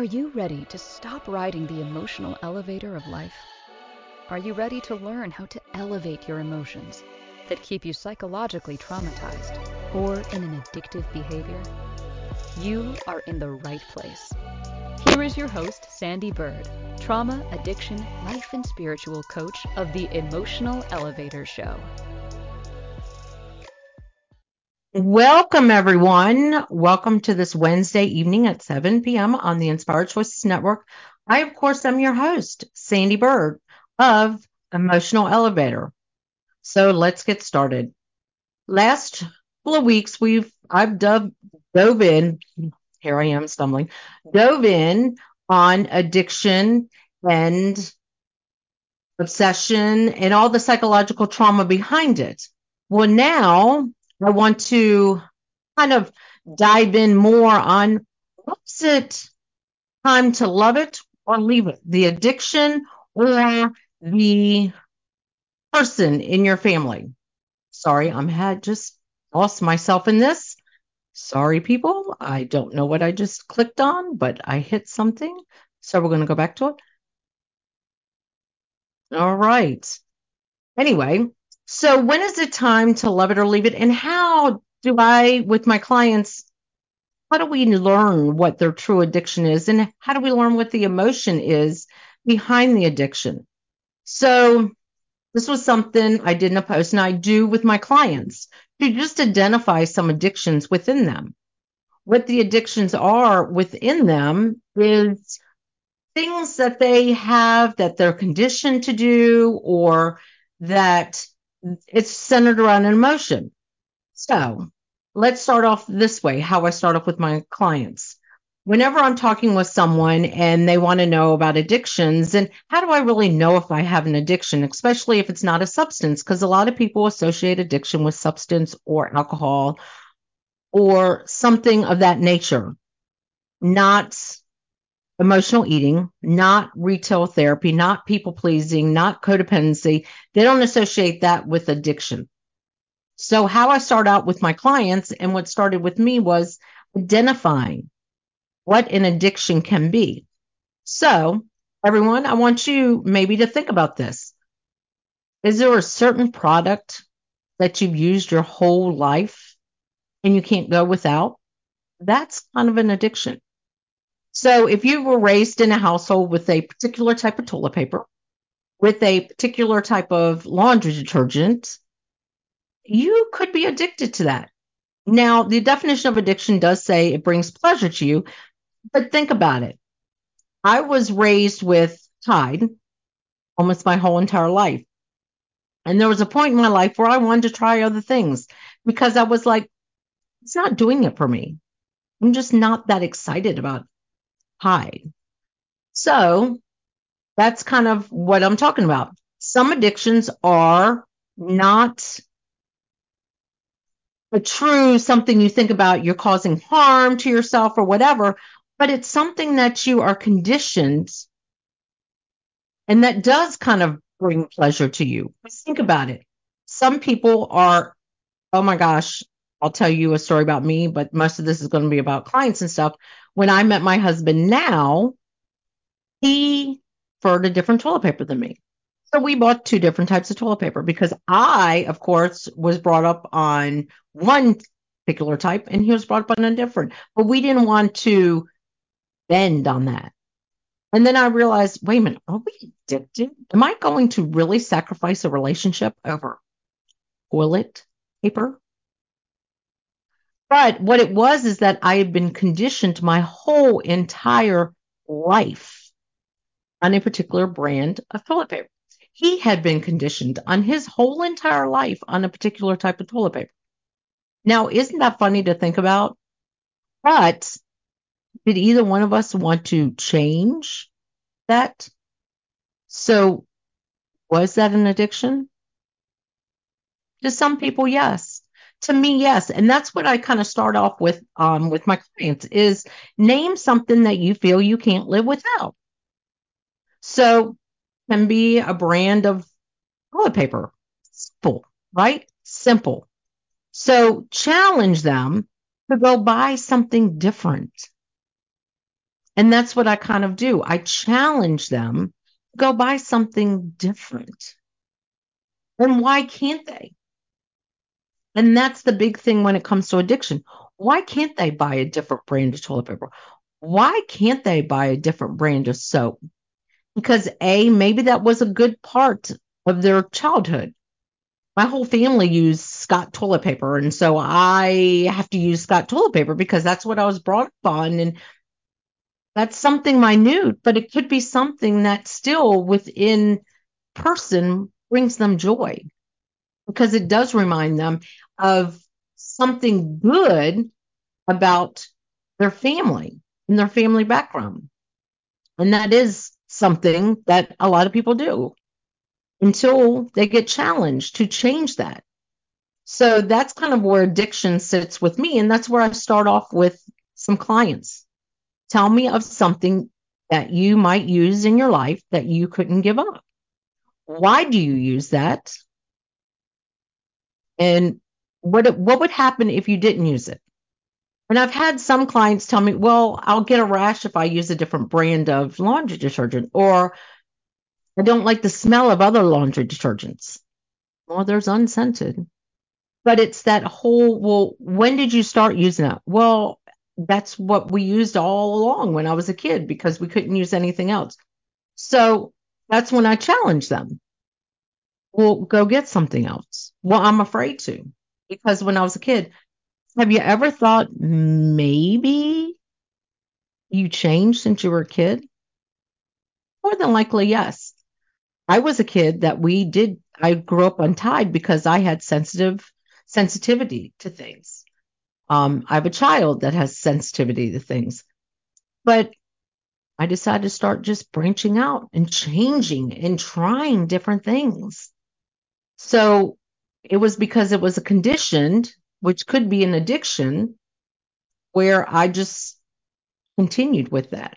Are you ready to stop riding the emotional elevator of life? Are you ready to learn how to elevate your emotions that keep you psychologically traumatized or in an addictive behavior? You are in the right place. Here is your host, Sandee Byrd, trauma, addiction, life, and spiritual coach of the Emotional Elevator Show. Welcome, everyone. Welcome to this Wednesday evening at 7 p.m. on the Inspired Choices Network. I, of course, am your host, Sandee Byrd of Emotional Elevator. So let's get started. Last couple of weeks, we've I've dove, dove in. Here I am stumbling. Dove in on addiction and obsession and all the psychological trauma behind it. Well, now I want to kind of dive in more on what's it time to love it or leave it, the addiction or the person in your family. Sorry, I'm had just lost myself in this. Sorry, people. I don't know what I just clicked on, but I hit something. So we're going to go back to it. All right. Anyway, so when is it time to love it or leave it? And how do I, with my clients, how do we learn what their true addiction is? And how do we learn what the emotion is behind the addiction? So this was something I did in a post and I do with my clients to just identify some addictions within them. What the addictions are within them is things that they have that they're conditioned to do or that it's centered around an emotion. So let's start off this way how I start off with my clients. Whenever I'm talking with someone and they want to know about addictions, and how do I really know if I have an addiction, especially if it's not a substance? Because a lot of people associate addiction with substance or alcohol or something of that nature, not emotional eating, not retail therapy, not people pleasing, not codependency. They don't associate that with addiction. So, how I start out with my clients and what started with me was identifying what an addiction can be. So, everyone, I want you maybe to think about this. Is there a certain product that you've used your whole life and you can't go without? That's kind of an addiction. So if you were raised in a household with a particular type of toilet paper, with a particular type of laundry detergent, you could be addicted to that. Now, the definition of addiction does say it brings pleasure to you, but think about it. I was raised with Tide almost my whole entire life. And there was a point in my life where I wanted to try other things because I was like, it's not doing it for me. I'm just not that excited about Tide. So that's kind of what I'm talking about. Some addictions are not a true something you think about, you're causing harm to yourself or whatever, but it's something that you are conditioned and that does kind of bring pleasure to you. Think about it. Some people are, oh my gosh, I'll tell you a story about me, but most of this is going to be about clients and stuff. When I met my husband now, he preferred a different toilet paper than me. So we bought two different types of toilet paper because I, of course, was brought up on one particular type and he was brought up on a different. But we didn't want to bend on that. And then I realized, wait a minute, are we addicted? Am I going to really sacrifice a relationship over toilet paper? But what it was is that I had been conditioned my whole entire life on a particular brand of toilet paper. He had been conditioned on his whole entire life on a particular type of toilet paper. Now, isn't that funny to think about? But did either one of us want to change that? So, was that an addiction? To some people, yes to me, yes. And that's what I kind of start off with um, with my clients is name something that you feel you can't live without. So can be a brand of toilet paper. Simple, right? Simple. So challenge them to go buy something different. And that's what I kind of do. I challenge them to go buy something different. And why can't they? And that's the big thing when it comes to addiction. Why can't they buy a different brand of toilet paper? Why can't they buy a different brand of soap? Because A, maybe that was a good part of their childhood. My whole family used Scott toilet paper. And so I have to use Scott toilet paper because that's what I was brought up on. And that's something minute, but it could be something that still within person brings them joy because it does remind them of something good about their family and their family background. And that is something that a lot of people do until they get challenged to change that. So that's kind of where addiction sits with me. And that's where I start off with some clients. Tell me of something that you might use in your life that you couldn't give up. Why do you use that? And what what would happen if you didn't use it? And I've had some clients tell me, well, I'll get a rash if I use a different brand of laundry detergent, or I don't like the smell of other laundry detergents. Well, there's unscented. But it's that whole, well, when did you start using it? Well, that's what we used all along when I was a kid because we couldn't use anything else. So that's when I challenge them. Well, go get something else. Well, I'm afraid to because when I was a kid, have you ever thought maybe you changed since you were a kid? More than likely, yes. I was a kid that we did, I grew up on Tide because I had sensitive sensitivity to things. Um, I have a child that has sensitivity to things, but I decided to start just branching out and changing and trying different things. So it was because it was a conditioned, which could be an addiction, where I just continued with that.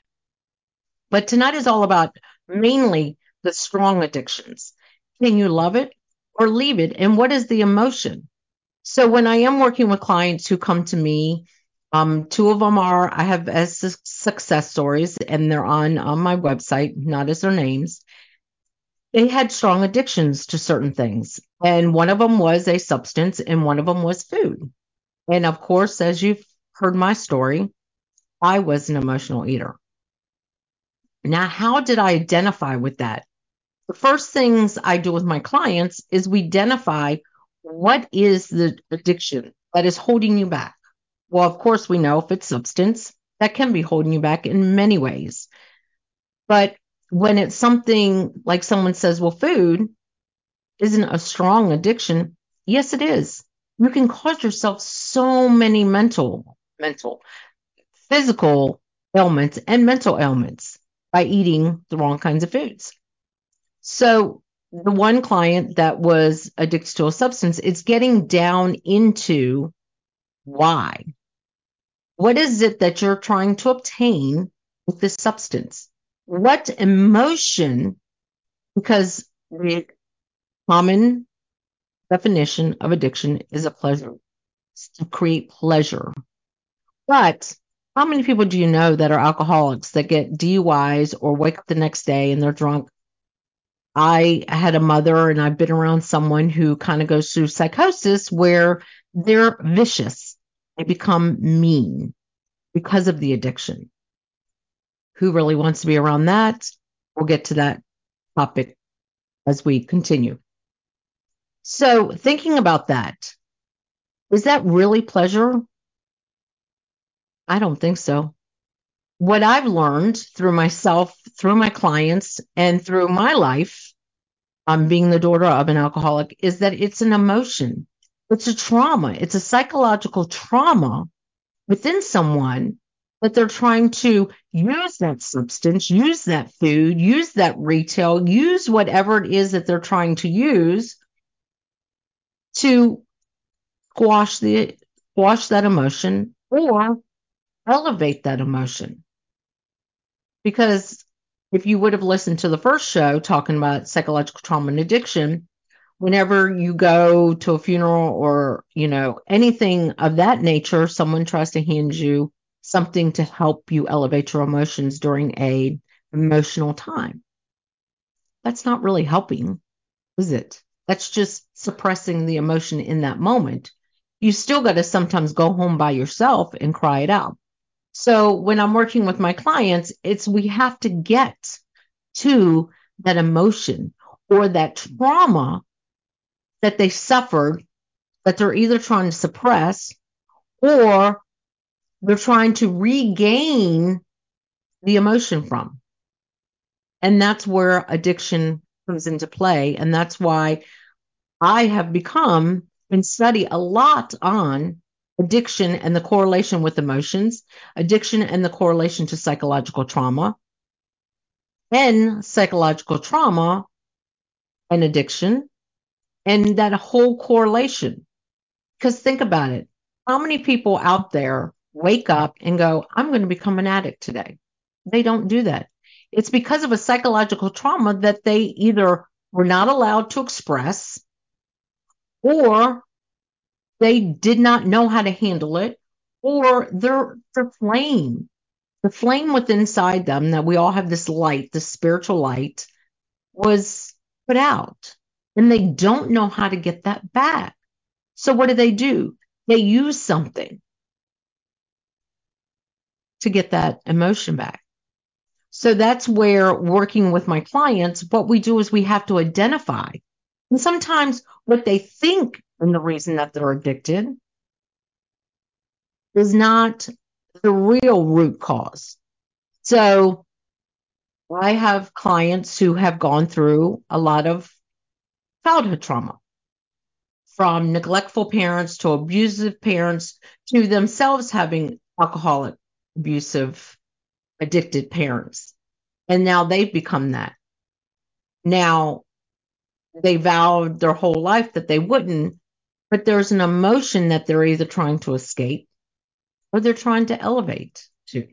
But tonight is all about mainly the strong addictions. Can you love it or leave it? And what is the emotion? So when I am working with clients who come to me, um, two of them are I have as success stories, and they're on on my website, not as their names. They had strong addictions to certain things, and one of them was a substance, and one of them was food. And of course, as you've heard my story, I was an emotional eater. Now, how did I identify with that? The first things I do with my clients is we identify what is the addiction that is holding you back? Well, of course, we know if it's substance, that can be holding you back in many ways. But when it's something like someone says, well, food isn't a strong addiction, yes, it is. You can cause yourself so many mental, mental, physical ailments and mental ailments by eating the wrong kinds of foods. So the one client that was addicted to a substance, it's getting down into why. What is it that you're trying to obtain with this substance? What emotion, because the common definition of addiction is a pleasure, it's to create pleasure. But how many people do you know that are alcoholics that get DUIs or wake up the next day and they're drunk I had a mother and I've been around someone who kind of goes through psychosis where they're vicious. They become mean because of the addiction. Who really wants to be around that? We'll get to that topic as we continue. So, thinking about that, is that really pleasure? I don't think so. What I've learned through myself, through my clients, and through my life um, being the daughter of an alcoholic is that it's an emotion. It's a trauma. It's a psychological trauma within someone that they're trying to use that substance, use that food, use that retail, use whatever it is that they're trying to use to squash the squash that emotion or elevate that emotion. Because if you would have listened to the first show talking about psychological trauma and addiction, whenever you go to a funeral or, you know, anything of that nature, someone tries to hand you something to help you elevate your emotions during a emotional time. That's not really helping, is it? That's just suppressing the emotion in that moment. You still got to sometimes go home by yourself and cry it out. So when I'm working with my clients, it's we have to get to that emotion or that trauma that they suffered that they're either trying to suppress or they're trying to regain the emotion from. And that's where addiction comes into play. And that's why I have become and study a lot on addiction and the correlation with emotions, addiction and the correlation to psychological trauma, and psychological trauma and addiction, and that whole correlation. Because think about it how many people out there wake up and go, I'm going to become an addict today? They don't do that. It's because of a psychological trauma that they either were not allowed to express or they did not know how to handle it or their the flame. The flame within inside them that we all have this light this spiritual light was put out. And they don't know how to get that back. So what do they do? They use something to get that emotion back. So that's where working with my clients what we do is we have to identify and sometimes what they think and the reason that they're addicted is not the real root cause. So I have clients who have gone through a lot of childhood trauma from neglectful parents to abusive parents to themselves having alcoholic, abusive, addicted parents. And now they've become that. Now they vowed their whole life that they wouldn't, but there's an emotion that they're either trying to escape or they're trying to elevate to.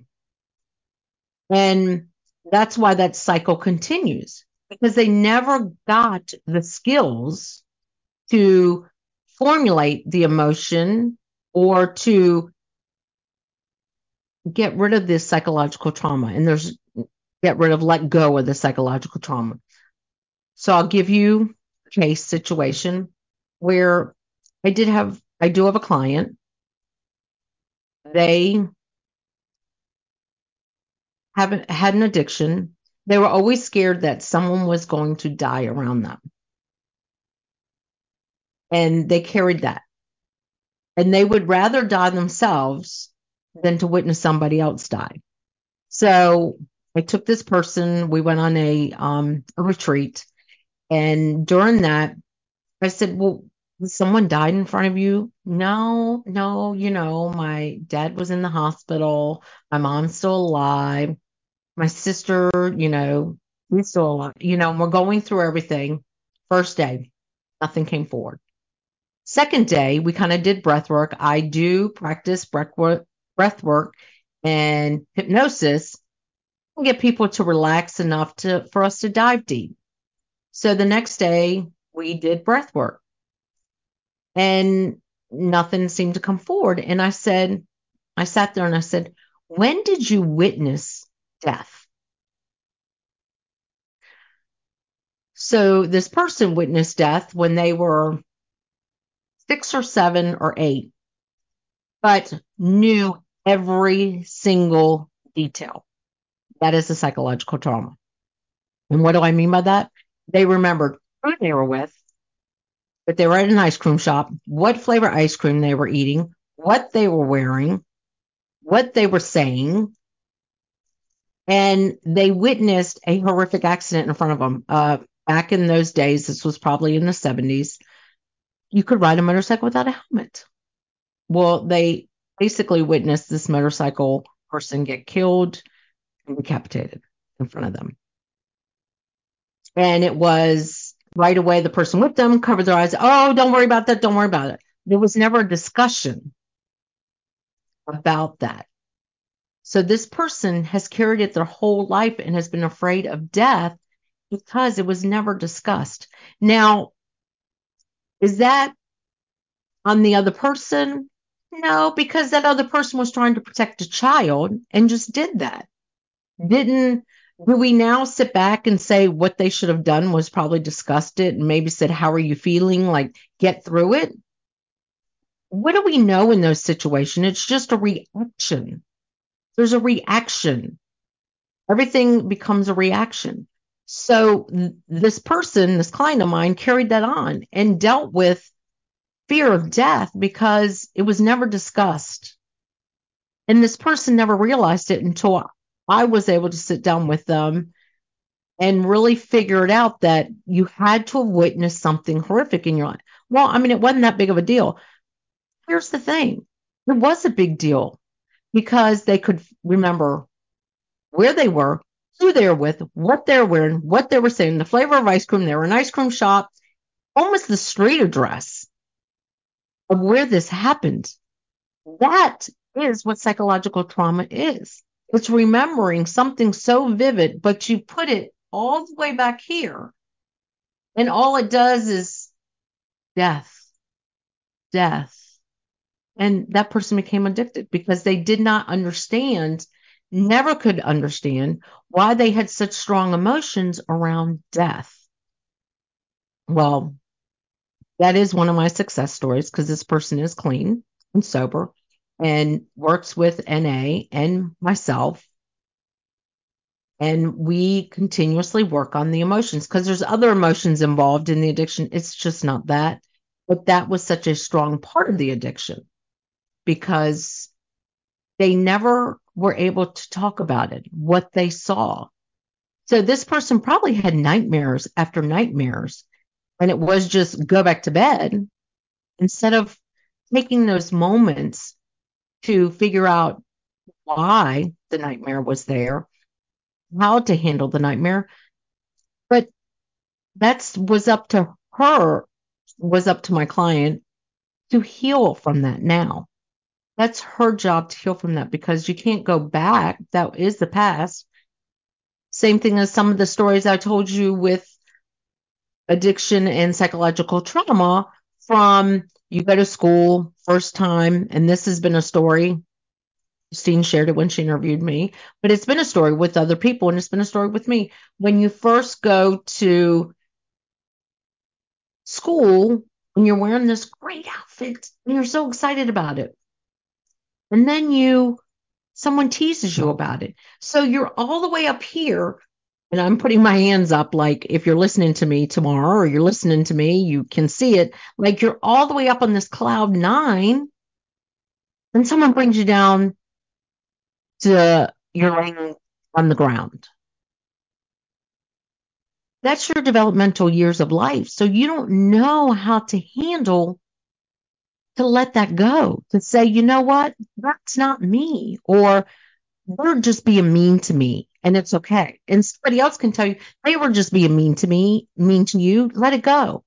And that's why that cycle continues because they never got the skills to formulate the emotion or to get rid of this psychological trauma and there's get rid of let go of the psychological trauma so i'll give you a case situation where I did have, I do have a client. They haven't had an addiction. They were always scared that someone was going to die around them. And they carried that. And they would rather die themselves than to witness somebody else die. So I took this person, we went on a um a retreat, and during that, I said, Well, someone died in front of you? No, no, you know, my dad was in the hospital. My mom's still alive. My sister, you know, he's still alive. You know, we're going through everything. First day, nothing came forward. Second day, we kind of did breath work. I do practice breath work, breath work and hypnosis and get people to relax enough to for us to dive deep. So the next day, we did breath work and nothing seemed to come forward. And I said, I sat there and I said, When did you witness death? So this person witnessed death when they were six or seven or eight, but knew every single detail. That is a psychological trauma. And what do I mean by that? They remembered who they were with, that they were at an ice cream shop, what flavor ice cream they were eating, what they were wearing, what they were saying, and they witnessed a horrific accident in front of them. Uh, back in those days, this was probably in the 70s, you could ride a motorcycle without a helmet. Well, they basically witnessed this motorcycle person get killed and decapitated in front of them. And it was right away the person with them covered their eyes. Oh, don't worry about that. Don't worry about it. There was never a discussion about that. So this person has carried it their whole life and has been afraid of death because it was never discussed. Now, is that on the other person No, because that other person was trying to protect a child and just did that. Didn't do we now sit back and say what they should have done was probably discussed it and maybe said, How are you feeling? Like, get through it? What do we know in those situations? It's just a reaction. There's a reaction. Everything becomes a reaction. So this person, this client of mine, carried that on and dealt with fear of death because it was never discussed. And this person never realized it until I was able to sit down with them and really figure it out that you had to have witnessed something horrific in your life. Well, I mean, it wasn't that big of a deal. Here's the thing it was a big deal because they could remember where they were, who they were with, what they were wearing, what they were saying, the flavor of ice cream. They were an ice cream shop, almost the street address of where this happened. That is what psychological trauma is. It's remembering something so vivid, but you put it all the way back here. And all it does is death, death. And that person became addicted because they did not understand, never could understand why they had such strong emotions around death. Well, that is one of my success stories because this person is clean and sober and works with NA and myself. And we continuously work on the emotions because there's other emotions involved in the addiction. It's just not that. But that was such a strong part of the addiction because they never were able to talk about it, what they saw. So this person probably had nightmares after nightmares and it was just go back to bed instead of taking those moments to figure out why the nightmare was there, how to handle the nightmare. But that was up to her, was up to my client to heal from that now. That's her job to heal from that because you can't go back. That is the past. Same thing as some of the stories I told you with addiction and psychological trauma from you go to school first time, and this has been a story. Christine shared it when she interviewed me, but it's been a story with other people, and it's been a story with me. When you first go to school, when you're wearing this great outfit, and you're so excited about it, and then you someone teases you about it, so you're all the way up here and I'm putting my hands up like if you're listening to me tomorrow or you're listening to me, you can see it. Like you're all the way up on this cloud nine, and someone brings you down to you're laying on the ground. That's your developmental years of life. So you don't know how to handle to let that go, to say, you know what, that's not me, or they're just being mean to me and it's okay. And somebody else can tell you they were just being mean to me, mean to you, let it go.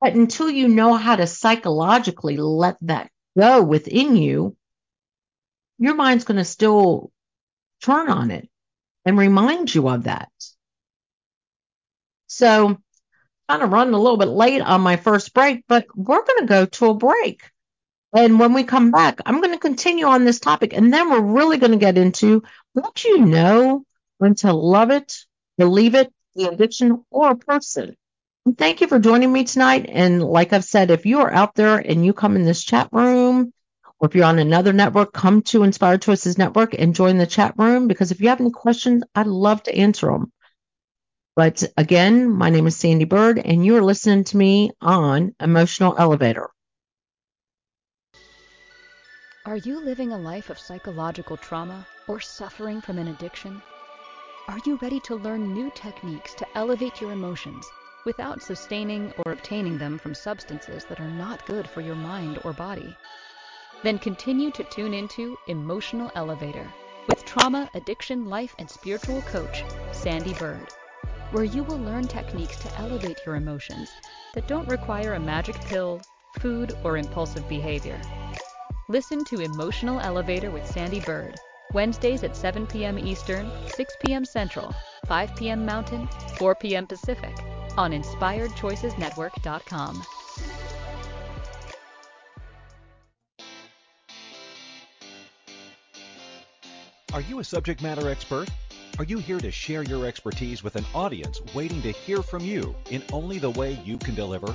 But until you know how to psychologically let that go within you, your mind's going to still turn on it and remind you of that. So, kind of running a little bit late on my first break, but we're going to go to a break. And when we come back, I'm going to continue on this topic and then we're really going to get into what you know when to love it, believe it, the addiction, or a person. And thank you for joining me tonight. And like I've said, if you are out there and you come in this chat room, or if you're on another network, come to Inspired Choices Network and join the chat room because if you have any questions, I'd love to answer them. But again, my name is Sandee Byrd, and you are listening to me on Emotional Elevator. Are you living a life of psychological trauma or suffering from an addiction? Are you ready to learn new techniques to elevate your emotions without sustaining or obtaining them from substances that are not good for your mind or body? Then continue to tune into Emotional Elevator with trauma, addiction, life, and spiritual coach Sandee Byrd, where you will learn techniques to elevate your emotions that don't require a magic pill, food, or impulsive behavior. Listen to Emotional Elevator with Sandee Byrd, Wednesdays at 7 p.m. Eastern, 6 p.m. Central, 5 p.m. Mountain, 4 p.m. Pacific on InspiredChoicesNetwork.com. Are you a subject matter expert? Are you here to share your expertise with an audience waiting to hear from you in only the way you can deliver?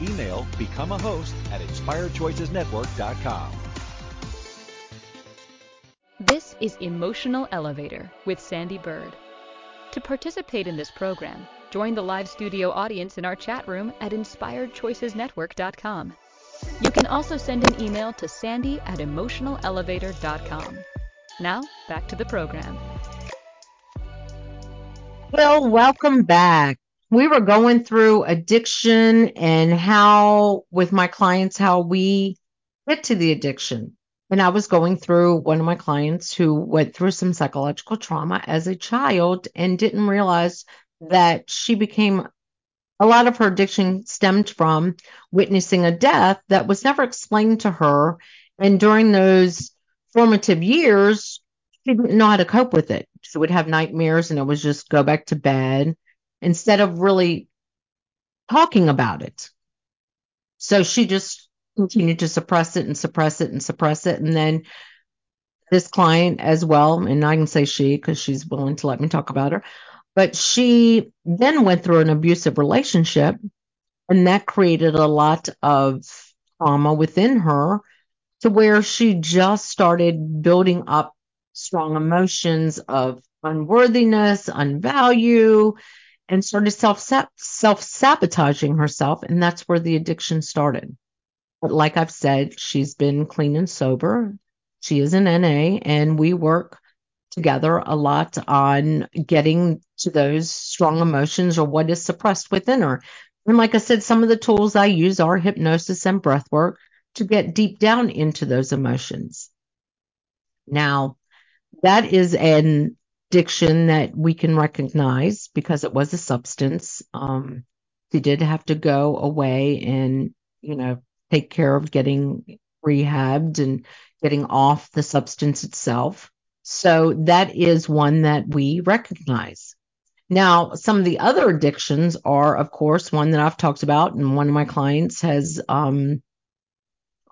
Email become a host at inspiredchoicesnetwork.com. This is Emotional Elevator with Sandee Byrd. To participate in this program, join the live studio audience in our chat room at inspiredchoicesnetwork.com. You can also send an email to sandy at emotionalelevator.com. Now, back to the program. Well, welcome back. We were going through addiction and how, with my clients, how we get to the addiction. And I was going through one of my clients who went through some psychological trauma as a child and didn't realize that she became a lot of her addiction stemmed from witnessing a death that was never explained to her. And during those formative years, she didn't know how to cope with it. She would have nightmares and it was just go back to bed instead of really talking about it. So she just continued to suppress it and suppress it and suppress it. And then this client as well, and I can say she because she's willing to let me talk about her, but she then went through an abusive relationship and that created a lot of trauma within her to where she just started building up strong emotions of unworthiness, unvalue, and started self self sabotaging herself, and that's where the addiction started. But like I've said, she's been clean and sober. She is an NA, and we work together a lot on getting to those strong emotions or what is suppressed within her. And like I said, some of the tools I use are hypnosis and breath work to get deep down into those emotions. Now, that is an addiction that we can recognize because it was a substance. Um, she did have to go away and, you know, take care of getting rehabbed and getting off the substance itself. So that is one that we recognize. Now, some of the other addictions are, of course, one that I've talked about, and one of my clients has um,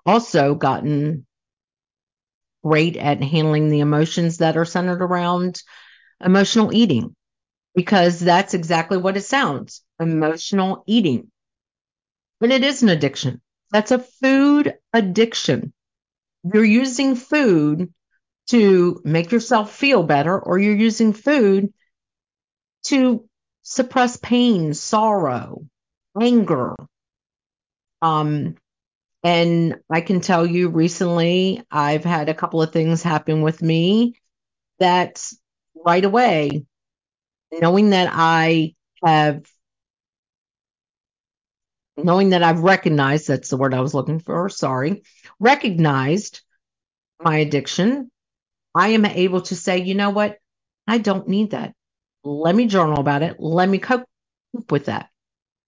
also gotten great at handling the emotions that are centered around emotional eating because that's exactly what it sounds emotional eating. But it is an addiction. That's a food addiction. You're using food to make yourself feel better, or you're using food to suppress pain, sorrow, anger. Um, and I can tell you recently, I've had a couple of things happen with me that right away, knowing that I have, knowing that I've recognized, that's the word I was looking for, sorry, recognized my addiction, I am able to say, you know what? I don't need that. Let me journal about it. Let me cope with that.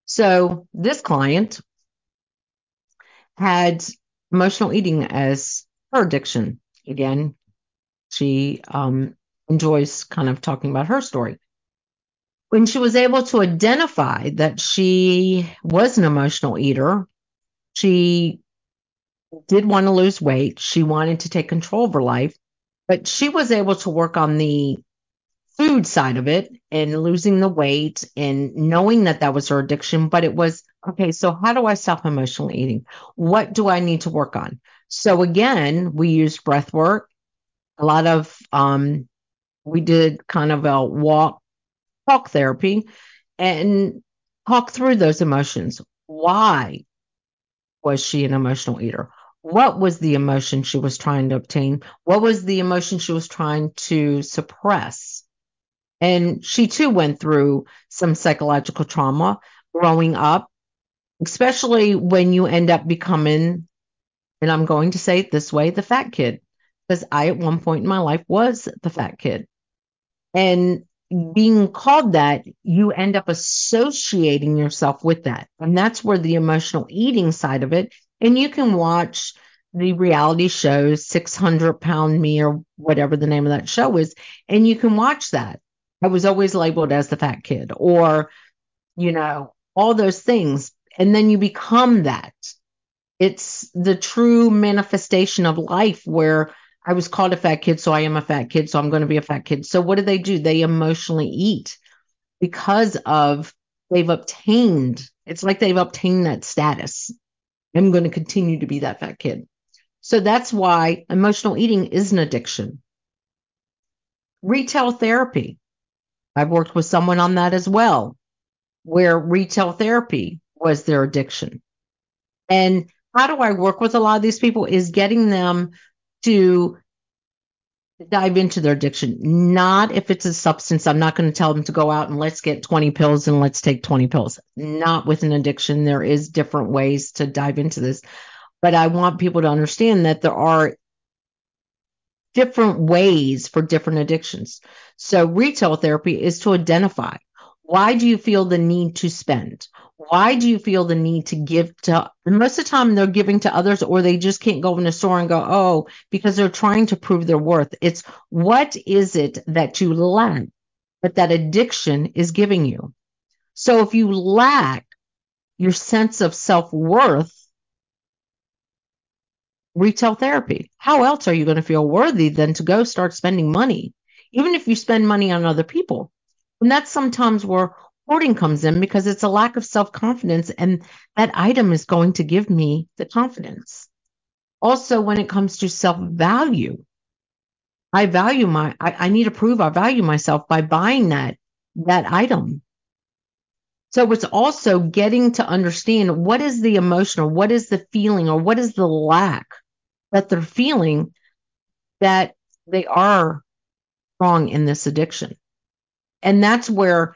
So this client had emotional eating as her addiction. Again, she um, enjoys kind of talking about her story. When she was able to identify that she was an emotional eater, she did want to lose weight. She wanted to take control of her life, but she was able to work on the food side of it and losing the weight and knowing that that was her addiction. But it was okay, so how do I stop emotional eating? What do I need to work on? So again, we used breath work, a lot of, um, we did kind of a walk, talk therapy and talk through those emotions. Why was she an emotional eater? What was the emotion she was trying to obtain? What was the emotion she was trying to suppress? And she too went through some psychological trauma growing up especially when you end up becoming, and I'm going to say it this way, the fat kid. Because I, at one point in my life, was the fat kid. And being called that, you end up associating yourself with that. And that's where the emotional eating side of it. And you can watch the reality shows, 600 pound me or whatever the name of that show is, and you can watch that. I was always labeled as the fat kid or, you know, all those things. And then you become that. It's the true manifestation of life where I was called a fat kid, so I am a fat kid, so I'm going to be a fat kid. So what do they do? They emotionally eat because of they've obtained, it's like they've obtained that status. I'm going to continue to be that fat kid. So that's why emotional eating is an addiction. Retail therapy. I've worked with someone on that as well, where retail therapy was their addiction. And how do I work with a lot of these people is getting them to dive into their addiction. Not if it's a substance. I'm not going to tell them to go out and let's get 20 pills and let's take 20 pills. Not with an addiction. There is different ways to dive into this. But I want people to understand that there are different ways for different addictions. So retail therapy is to identify why do you feel the need to spend? Why do you feel the need to give to most of the time they're giving to others or they just can't go in a store and go, oh, because they're trying to prove their worth. It's what is it that you lack but that addiction is giving you? So if you lack your sense of self-worth, retail therapy. How else are you going to feel worthy than to go start spending money? Even if you spend money on other people. And that's sometimes where hoarding comes in because it's a lack of self confidence, and that item is going to give me the confidence. Also, when it comes to self value, I value my, I, I, need to prove I value myself by buying that, that item. So it's also getting to understand what is the emotional, what is the feeling, or what is the lack that they're feeling that they are wrong in this addiction. And that's where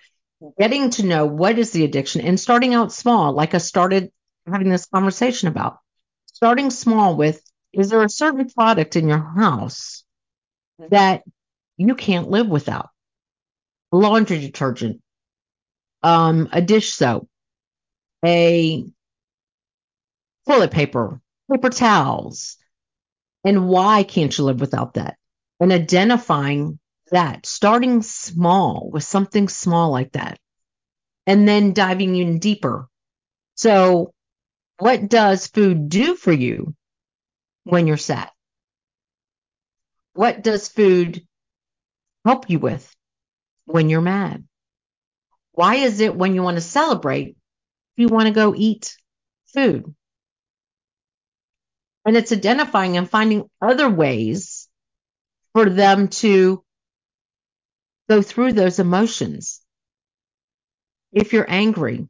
getting to know what is the addiction and starting out small, like I started having this conversation about, starting small with is there a certain product in your house that you can't live without? Laundry detergent, um, a dish soap, a toilet paper, paper towels. And why can't you live without that? And identifying that, starting small with something small like that, and then diving in deeper. So, what does food do for you when you're sad? What does food help you with when you're mad? Why is it when you want to celebrate, you want to go eat food? And it's identifying and finding other ways for them to go through those emotions. If you're angry,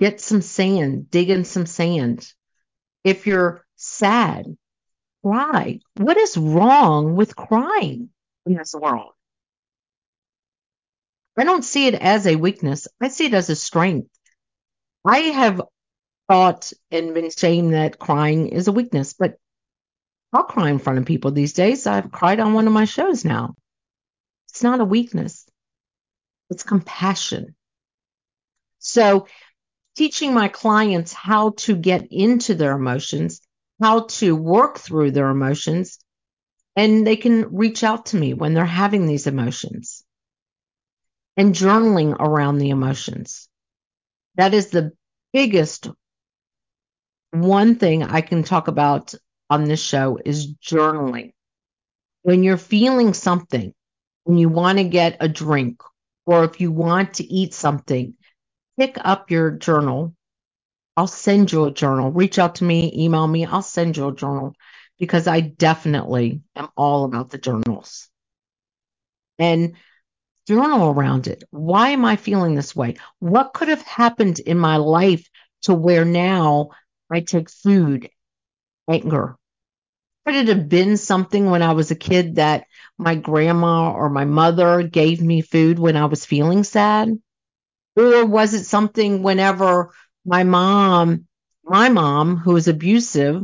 get some sand, dig in some sand. If you're sad, cry. What is wrong with crying in this world? I don't see it as a weakness. I see it as a strength. I have thought and been shamed that crying is a weakness, but I'll cry in front of people these days. I've cried on one of my shows now. It's not a weakness, it's compassion. So, teaching my clients how to get into their emotions, how to work through their emotions, and they can reach out to me when they're having these emotions and journaling around the emotions. That is the biggest one thing I can talk about on this show is journaling. When you're feeling something, when you want to get a drink, or if you want to eat something, pick up your journal. I'll send you a journal. Reach out to me, email me. I'll send you a journal because I definitely am all about the journals. And journal around it. Why am I feeling this way? What could have happened in my life to where now I take food, anger? Could it have been something when I was a kid that my grandma or my mother gave me food when I was feeling sad? Or was it something whenever my mom, my mom, who was abusive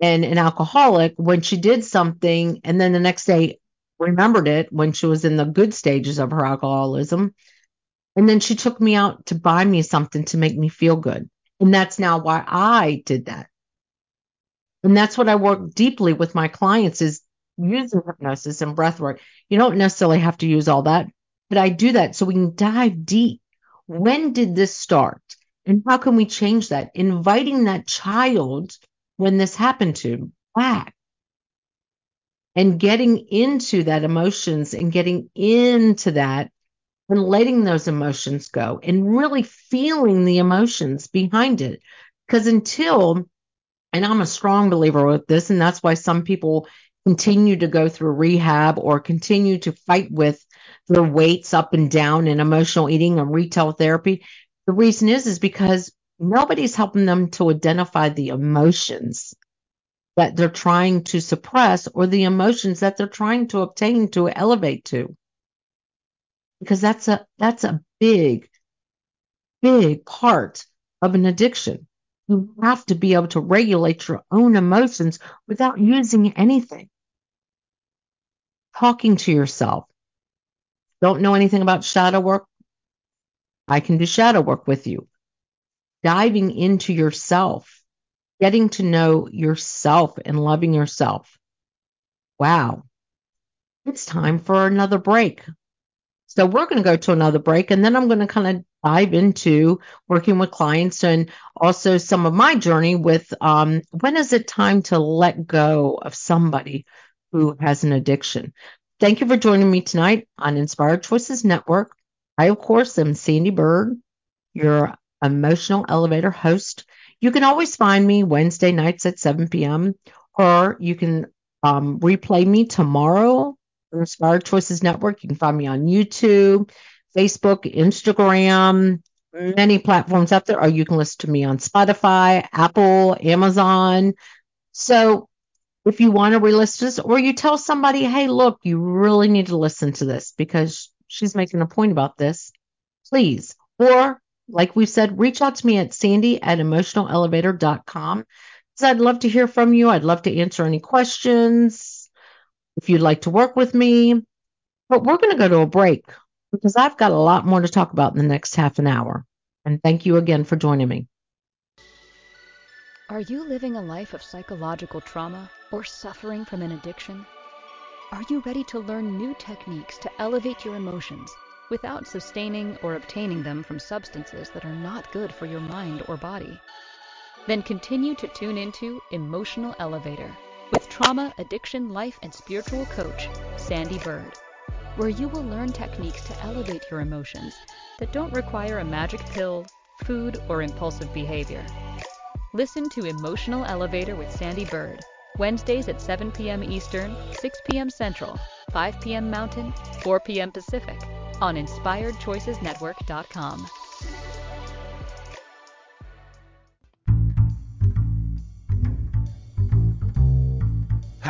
and an alcoholic, when she did something and then the next day remembered it when she was in the good stages of her alcoholism. And then she took me out to buy me something to make me feel good. And that's now why I did that. And that's what I work deeply with my clients is using hypnosis and breath work. You don't necessarily have to use all that, but I do that so we can dive deep. When did this start? And how can we change that? Inviting that child when this happened to back and getting into that emotions and getting into that and letting those emotions go and really feeling the emotions behind it. Because until, and I'm a strong believer with this, and that's why some people continue to go through rehab or continue to fight with their weights up and down and emotional eating and retail therapy. The reason is, is because nobody's helping them to identify the emotions that they're trying to suppress or the emotions that they're trying to obtain to elevate to because that's a that's a big big part of an addiction you have to be able to regulate your own emotions without using anything talking to yourself don't know anything about shadow work i can do shadow work with you diving into yourself getting to know yourself and loving yourself. Wow. It's time for another break. So we're going to go to another break and then I'm going to kind of dive into working with clients and also some of my journey with um, when is it time to let go of somebody who has an addiction. Thank you for joining me tonight on Inspired Choices Network. I, of course, am Sandee Byrd, your emotional elevator host. You can always find me Wednesday nights at 7 p.m. or you can um, replay me tomorrow Inspired Choices Network. You can find me on YouTube, Facebook, Instagram, many platforms out there, or you can listen to me on Spotify, Apple, Amazon. So if you want to re-listen this, or you tell somebody, hey, look, you really need to listen to this because she's making a point about this, please. Or like we said, reach out to me at sandy at emotionalelevator.com. Because I'd love to hear from you. I'd love to answer any questions if you'd like to work with me. But we're going to go to a break because I've got a lot more to talk about in the next half an hour. And thank you again for joining me. Are you living a life of psychological trauma or suffering from an addiction? Are you ready to learn new techniques to elevate your emotions without sustaining or obtaining them from substances that are not good for your mind or body. Then continue to tune into Emotional Elevator with trauma, addiction, life, and spiritual coach, Sandee Byrd, where you will learn techniques to elevate your emotions that don't require a magic pill, food, or impulsive behavior. Listen to Emotional Elevator with Sandee Byrd, Wednesdays at 7 p.m. Eastern, 6 p.m. Central, 5 p.m. Mountain, 4 p.m. Pacific on InspiredChoicesNetwork.com.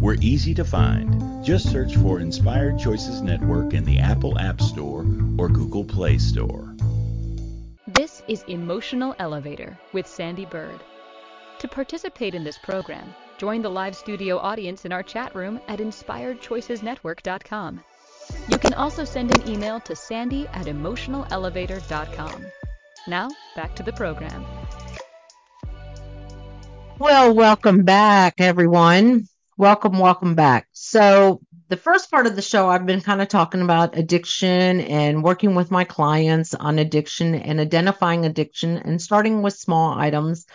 We're easy to find. Just search for Inspired Choices Network in the Apple App Store or Google Play Store. This is Emotional Elevator with Sandee Byrd. To participate in this program, join the live studio audience in our chat room at inspiredchoicesnetwork.com. You can also send an email to sandy at emotionalelevator.com. Now, back to the program. Well, welcome back, everyone. Welcome, welcome back. So, the first part of the show, I've been kind of talking about addiction and working with my clients on addiction and identifying addiction and starting with small items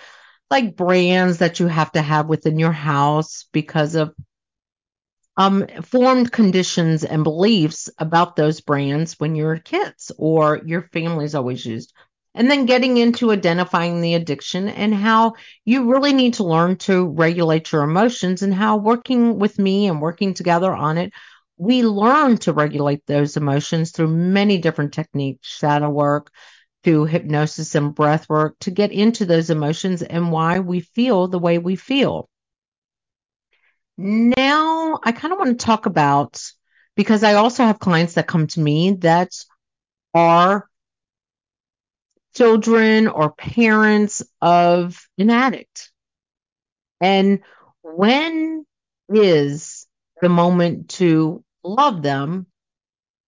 like brands that you have to have within your house because of um, formed conditions and beliefs about those brands when you're kids or your family's always used. And then getting into identifying the addiction and how you really need to learn to regulate your emotions and how working with me and working together on it, we learn to regulate those emotions through many different techniques, shadow work, through hypnosis and breath work to get into those emotions and why we feel the way we feel. Now, I kind of want to talk about because I also have clients that come to me that are children or parents of an addict. And when is the moment to love them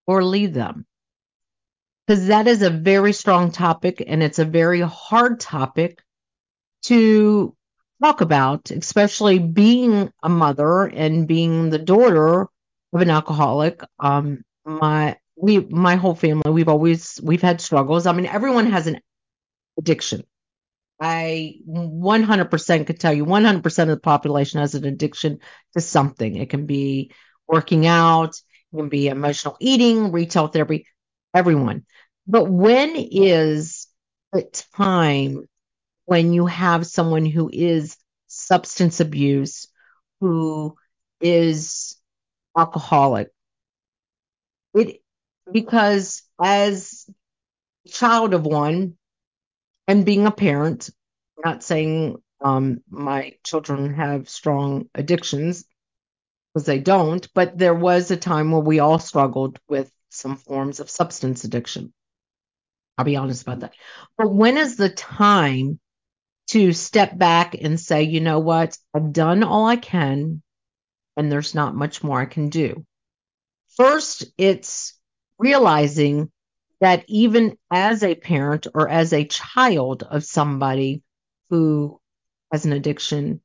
or leave them? Because that is a very strong topic and it's a very hard topic to talk about, especially being a mother and being the daughter of an alcoholic. Um, my we my whole family we've always we've had struggles. I mean, everyone has an addiction. I 100% could tell you 100% of the population has an addiction to something. It can be working out, it can be emotional eating, retail therapy, everyone. But when is the time when you have someone who is substance abuse, who is alcoholic? It because as child of one and being a parent, not saying um, my children have strong addictions because they don't, but there was a time where we all struggled with some forms of substance addiction. I'll be honest about that. But when is the time to step back and say, you know what? I've done all I can and there's not much more I can do. First, it's realizing that even as a parent or as a child of somebody who has an addiction,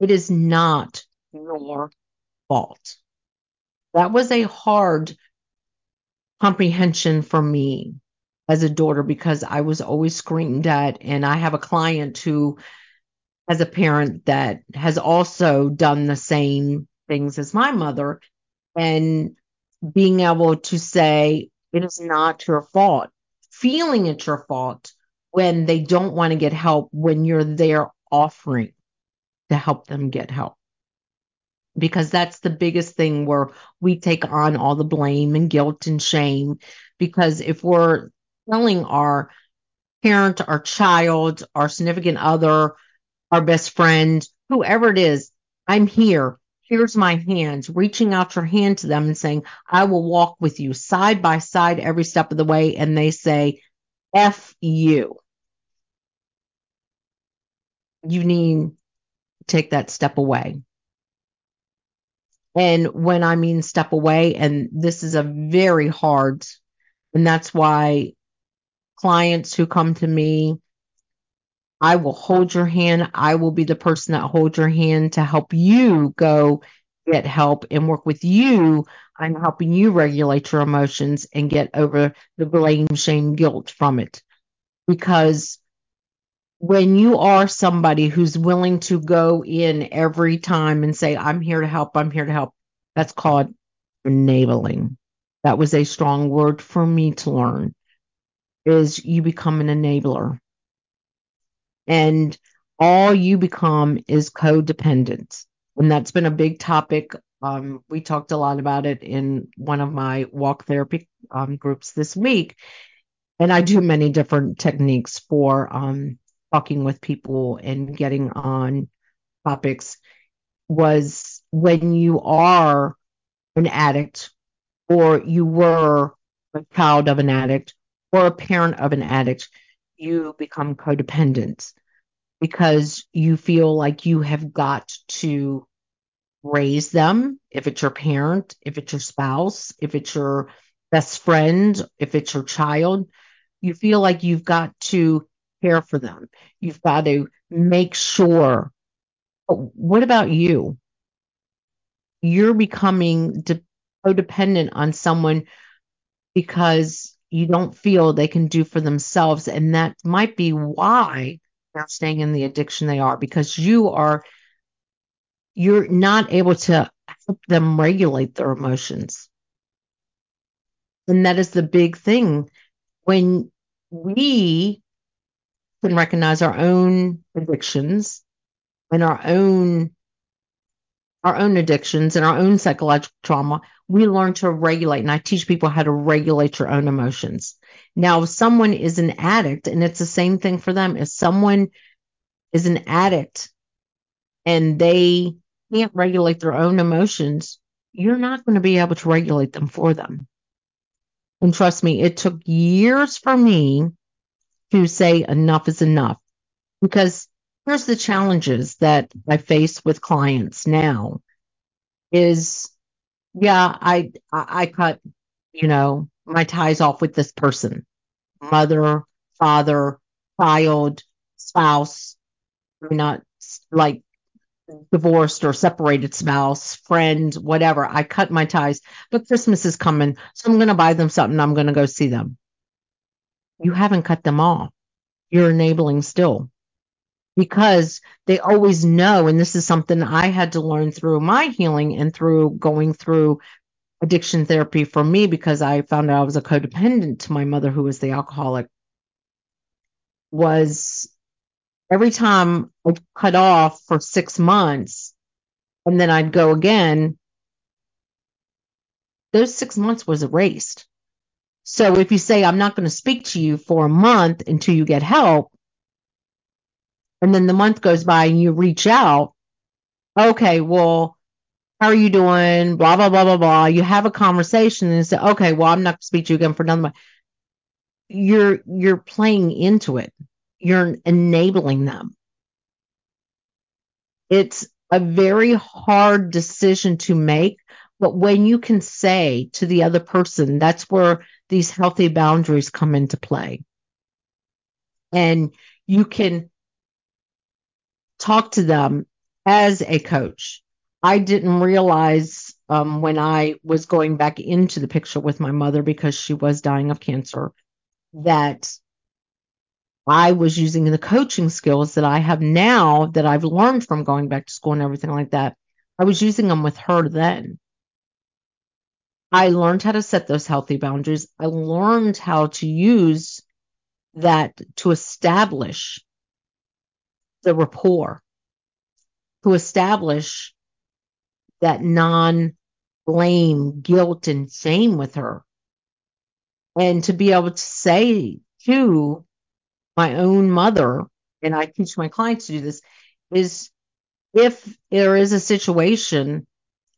it is not your fault. That was a hard comprehension for me as a daughter because I was always screamed at. And I have a client who has a parent that has also done the same things as my mother. And being able to say, it is not your fault, feeling it's your fault when they don't want to get help, when you're there offering to help them get help. Because that's the biggest thing where we take on all the blame and guilt and shame. Because if we're telling our parent, our child, our significant other, our best friend, whoever it is, I'm here. Here's my hands, reaching out your hand to them and saying, I will walk with you side by side every step of the way. And they say, F you. You need to take that step away. And when I mean step away, and this is a very hard, and that's why clients who come to me, I will hold your hand. I will be the person that holds your hand to help you go get help and work with you. I'm helping you regulate your emotions and get over the blame, shame, guilt from it. Because when you are somebody who's willing to go in every time and say, I'm here to help, I'm here to help, that's called enabling. That was a strong word for me to learn is you become an enabler. And all you become is codependent. And that's been a big topic. Um, we talked a lot about it in one of my walk therapy um, groups this week. And I do many different techniques for um, talking with people and getting on topics. Was when you are an addict or you were a child of an addict or a parent of an addict, you become codependent because you feel like you have got to raise them. If it's your parent, if it's your spouse, if it's your best friend, if it's your child, you feel like you've got to care for them. You've got to make sure. But what about you? You're becoming de- codependent on someone because you don't feel they can do for themselves. And that might be why they're staying in the addiction they are because you are, you're not able to help them regulate their emotions. And that is the big thing. When we can recognize our own addictions and our own our own addictions and our own psychological trauma, we learn to regulate. And I teach people how to regulate your own emotions. Now, if someone is an addict, and it's the same thing for them, if someone is an addict and they can't regulate their own emotions, you're not going to be able to regulate them for them. And trust me, it took years for me to say enough is enough because here's the challenges that I face with clients now is yeah, I I cut, you know, my ties off with this person. Mother, father, child, spouse, not like divorced or separated spouse, friend, whatever. I cut my ties, but Christmas is coming, so I'm going to buy them something. I'm going to go see them. You haven't cut them off. You're enabling still because they always know. And this is something I had to learn through my healing and through going through addiction therapy for me because I found out I was a codependent to my mother, who was the alcoholic. Was every time I'd cut off for six months and then I'd go again, those six months was erased. So if you say, I'm not going to speak to you for a month until you get help, and then the month goes by and you reach out, okay, well, how are you doing? Blah, blah, blah, blah, blah. You have a conversation and say, okay, well, I'm not going to speak to you again for another month. You're, you're playing into it you're enabling them. It's a very hard decision to make, but when you can say to the other person, that's where these healthy boundaries come into play. And you can talk to them as a coach. I didn't realize um, when I was going back into the picture with my mother because she was dying of cancer that I was using the coaching skills that I have now that I've learned from going back to school and everything like that. I was using them with her then. I learned how to set those healthy boundaries. I learned how to use that to establish the rapport, to establish that non blame, guilt, and shame with her. And to be able to say to my own mother, and I teach my clients to do this, is if there is a situation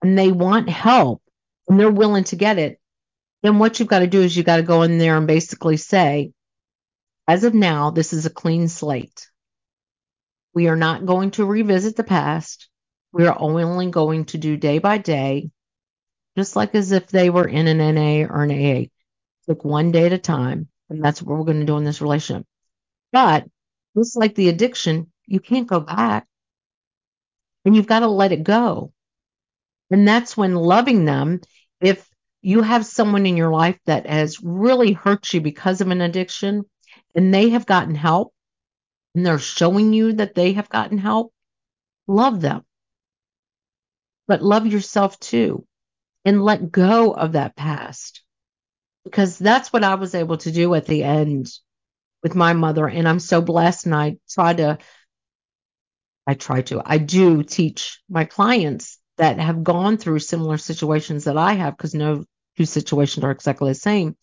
and they want help and they're willing to get it, then what you've got to do is you've got to go in there and basically say, as of now, this is a clean slate. We are not going to revisit the past. We are only going to do day by day, just like as if they were in an NA or an AA. Take one day at a time. And that's what we're going to do in this relationship. But just like the addiction, you can't go back and you've got to let it go. And that's when loving them, if you have someone in your life that has really hurt you because of an addiction and they have gotten help and they're showing you that they have gotten help, love them. But love yourself too and let go of that past because that's what I was able to do at the end with my mother. And I'm so blessed. And I try to, I try to, I do teach my clients that have gone through similar situations that I have because no two situations are exactly the same.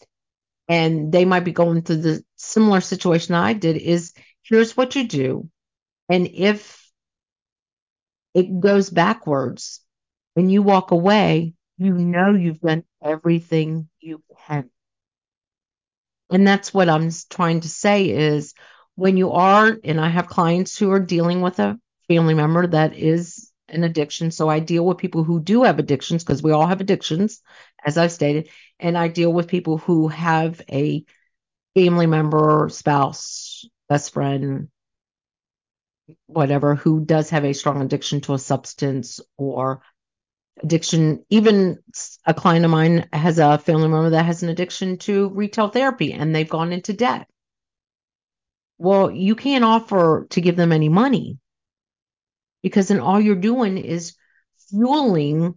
And they might be going through the similar situation I did is here's what you do. And if it goes backwards and you walk away, you know you've done everything you can. And that's what I'm trying to say is when you are, and I have clients who are dealing with a family member that is an addiction. So I deal with people who do have addictions because we all have addictions, as I've stated. And I deal with people who have a family member, spouse, best friend, whatever, who does have a strong addiction to a substance or addiction. Even a client of mine has a family member that has an addiction to retail therapy and they've gone into debt. Well, you can't offer to give them any money because then all you're doing is fueling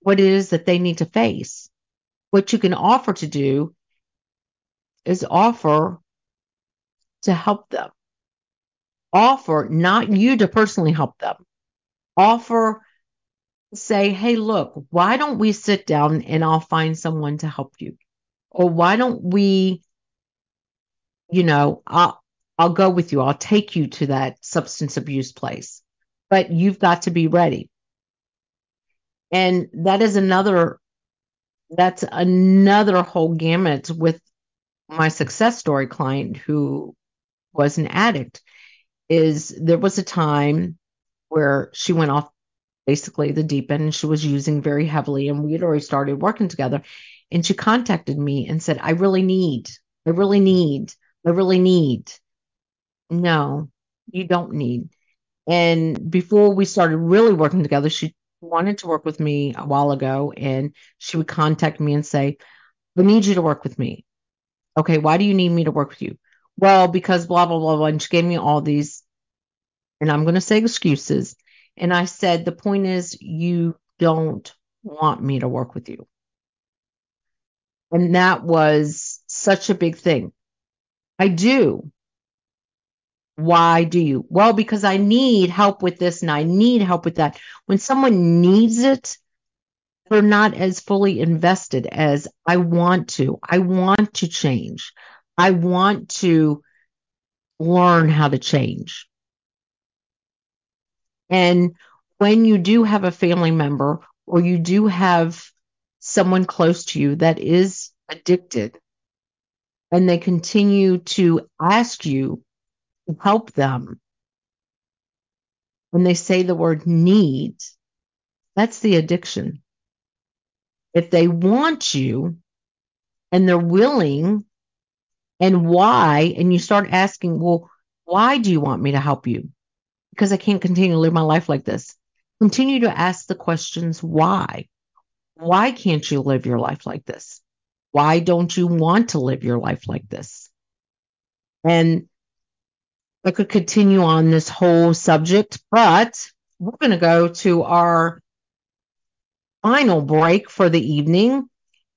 what it is that they need to face. What you can offer to do is offer to help them. Offer not you to personally help them. Offer say, hey, look, why don't we sit down and I'll find someone to help you? Or why don't we, you know, I'll, I'll go with you. I'll take you to that substance abuse place, but you've got to be ready. And that is another, that's another whole gamut with my success story client who was an addict is there was a time where she went off basically the deep end and she was using very heavily and we had already started working together. And she contacted me and said i really need i really need i really need no you don't need. And before we started really working together she wanted to work with me a while ago and she would contact me and say i need you to work with me. Okay why do you need me to work with you well because blah blah blah blah and she gave me all these and i'm going to say excuses and I said, the point is, you don't want me to work with you. And that was such a big thing. I do. Why do you? Well, because I need help with this and I need help with that. When someone needs it, they're not as fully invested as I want to. I want to change. I want to learn how to change. And when you do have a family member or you do have someone close to you that is addicted and they continue to ask you to help them, when they say the word need, that's the addiction. If they want you and they're willing and why, and you start asking, well, why do you want me to help you? because I can't continue to live my life like this. Continue to ask the questions why. Why can't you live your life like this? Why don't you want to live your life like this? And I could continue on this whole subject, but we're going to go to our final break for the evening.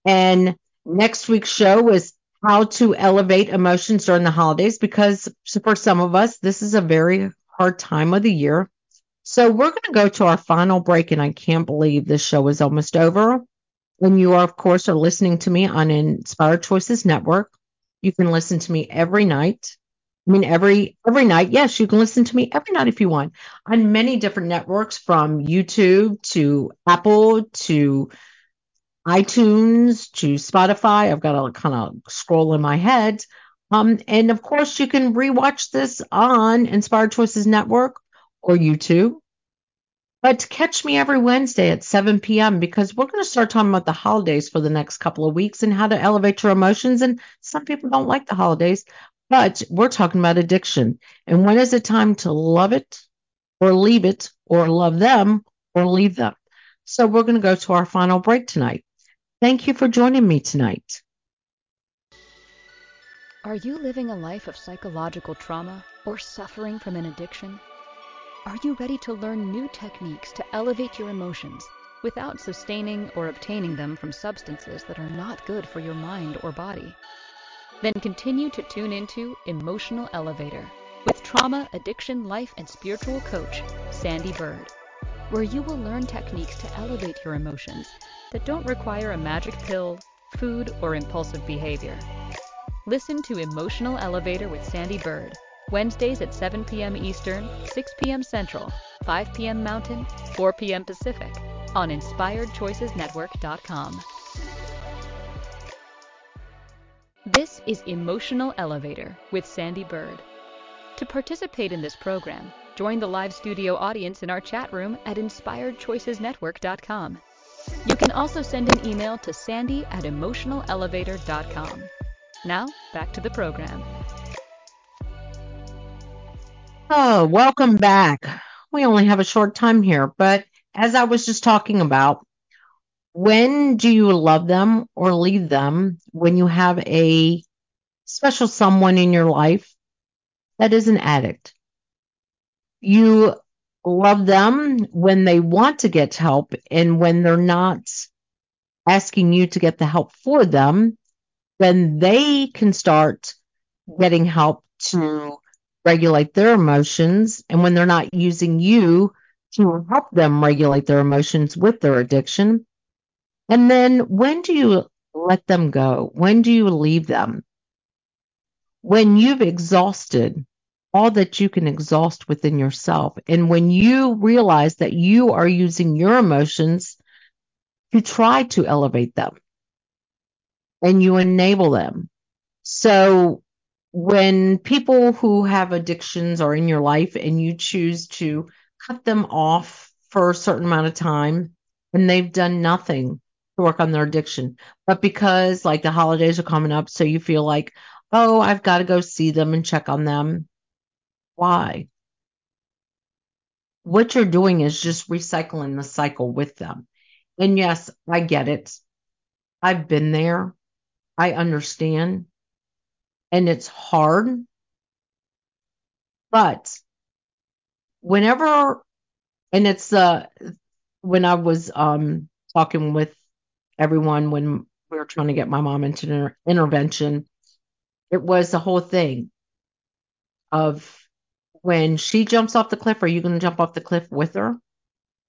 And next week's show is how to elevate emotions during the holidays because for some of us, this is a very hard time of the year. So we're going to go to our final break, and I can't believe this show is almost over. And you are, of course, are listening to me on Inspired Choices Network. You can listen to me every night. I mean, every every night. Yes, you can listen to me every night if you want on many different networks, from YouTube to Apple to iTunes to Spotify. I've got to kind of scroll in my head. Um, and of course, you can rewatch this on Inspired Choices Network or YouTube. But catch me every Wednesday at 7 p.m. because we're going to start talking about the holidays for the next couple of weeks and how to elevate your emotions. And some people don't like the holidays, but we're talking about addiction. And when is it time to love it or leave it or love them or leave them? So we're going to go to our final break tonight. Thank you for joining me tonight. Are you living a life of psychological trauma or suffering from an addiction? Are you ready to learn new techniques to elevate your emotions without sustaining or obtaining them from substances that are not good for your mind or body? Then continue to tune into Emotional Elevator with trauma, addiction, life, and spiritual coach Sandee Byrd, where you will learn techniques to elevate your emotions that don't require a magic pill, food, or impulsive behavior. Listen to Emotional Elevator with Sandee Byrd, Wednesdays at 7 p.m. Eastern, 6 p.m. Central, 5 p.m. Mountain, 4 p.m. Pacific on InspiredChoicesNetwork.com. This is Emotional Elevator with Sandee Byrd. To participate in this program, join the live studio audience in our chat room at InspiredChoicesNetwork.com. You can also send an email to sandy at emotionalelevator.com. Now, back to the program. Oh, welcome back. We only have a short time here, but as I was just talking about, when do you love them or leave them when you have a special someone in your life that is an addict? You love them when they want to get help and when they're not asking you to get the help for them then they can start getting help to regulate their emotions. And when they're not using you to help them regulate their emotions with their addiction? And then when do you let them go? When do you leave them? When you've exhausted all that you can exhaust within yourself, and when you realize that you are using your emotions to try to elevate them and you enable them. So when people who have addictions are in your life and you choose to cut them off for a certain amount of time and they've done nothing to work on their addiction, but because like the holidays are coming up, so you feel like, oh, I've got to go see them and check on them. Why? What you're doing is just recycling the cycle with them. And yes, I get it. I've been there. I understand. And it's hard. But whenever, and it's uh, when I was um, talking with everyone when we were trying to get my mom into an intervention, it was the whole thing of when she jumps off the cliff, are you going to jump off the cliff with her?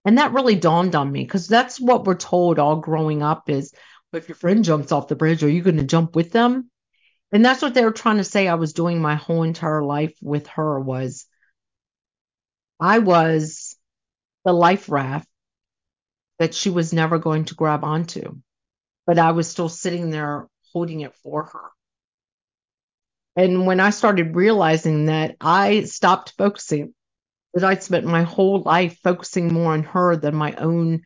And that really dawned on me because that's what we're told all growing up is if your friend jumps off the bridge, are you going to jump with them? And that's what they were trying to say I was doing my whole entire life with her was I was the life raft that she was never going to grab onto, but I was still sitting there holding it for her. And when I started realizing that, I stopped focusing, that I'd spent my whole life focusing more on her than my own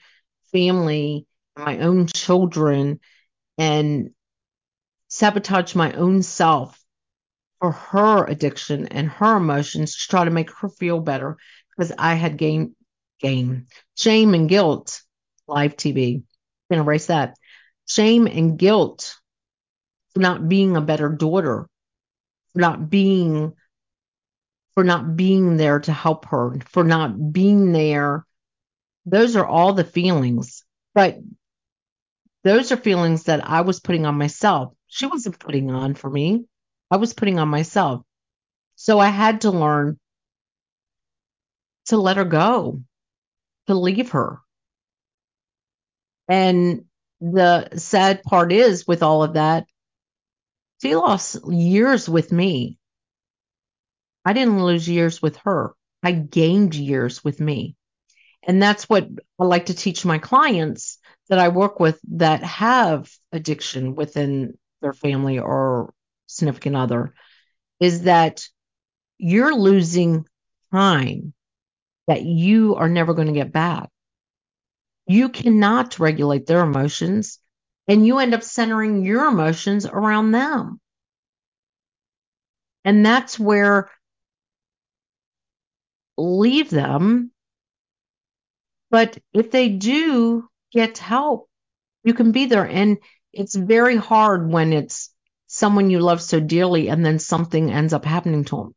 family, my own children, and sabotage my own self for her addiction and her emotions to try to make her feel better because I had gained gain shame and guilt. Live TV, gonna erase that. Shame and guilt for not being a better daughter, for not being for not being there to help her, for not being there. Those are all the feelings, but those are feelings that I was putting on myself. She wasn't putting on for me. I was putting on myself. So I had to learn to let her go, to leave her. And the sad part is with all of that, she lost years with me. I didn't lose years with her. I gained years with me. And that's what I like to teach my clients that I work with that have addiction within their family or significant other is that you're losing time that you are never going to get back. You cannot regulate their emotions and you end up centering your emotions around them. And that's where leave them. But if they do get help, you can be there. And it's very hard when it's someone you love so dearly and then something ends up happening to them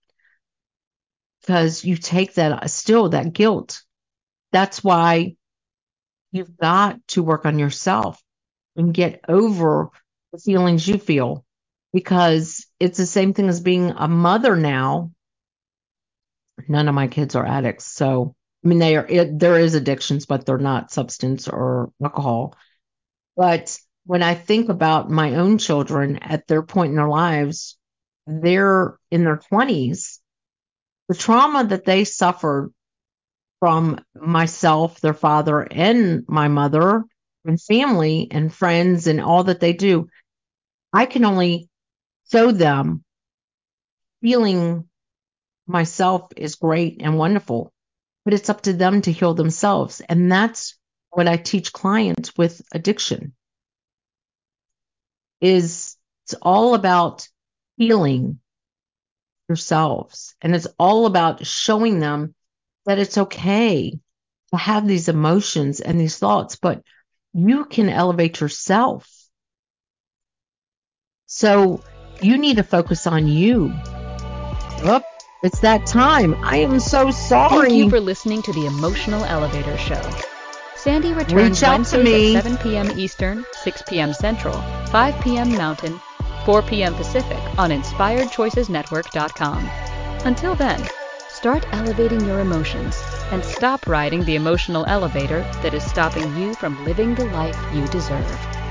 because you take that still that guilt. That's why you've got to work on yourself and get over the feelings you feel because it's the same thing as being a mother now. None of my kids are addicts. So, I mean, they are, it, there is addictions, but they're not substance or alcohol. But when I think about my own children at their point in their lives, they're in their 20s. The trauma that they suffered from myself, their father, and my mother, and family, and friends, and all that they do, I can only show them feeling myself is great and wonderful, but it's up to them to heal themselves. And that's what I teach clients with addiction is it's all about healing yourselves and it's all about showing them that it's okay to have these emotions and these thoughts but you can elevate yourself so you need to focus on you oh, it's that time i am so sorry Thank you for listening to the Emotional Elevator Show. Sandee returns Reach out to Wednesdays me. at 7 p.m. Eastern, 6 p.m. Central, 5 p.m. Mountain, 4 p.m. Pacific on InspiredChoicesNetwork.com. Until then, start elevating your emotions and stop riding the emotional elevator that is stopping you from living the life you deserve.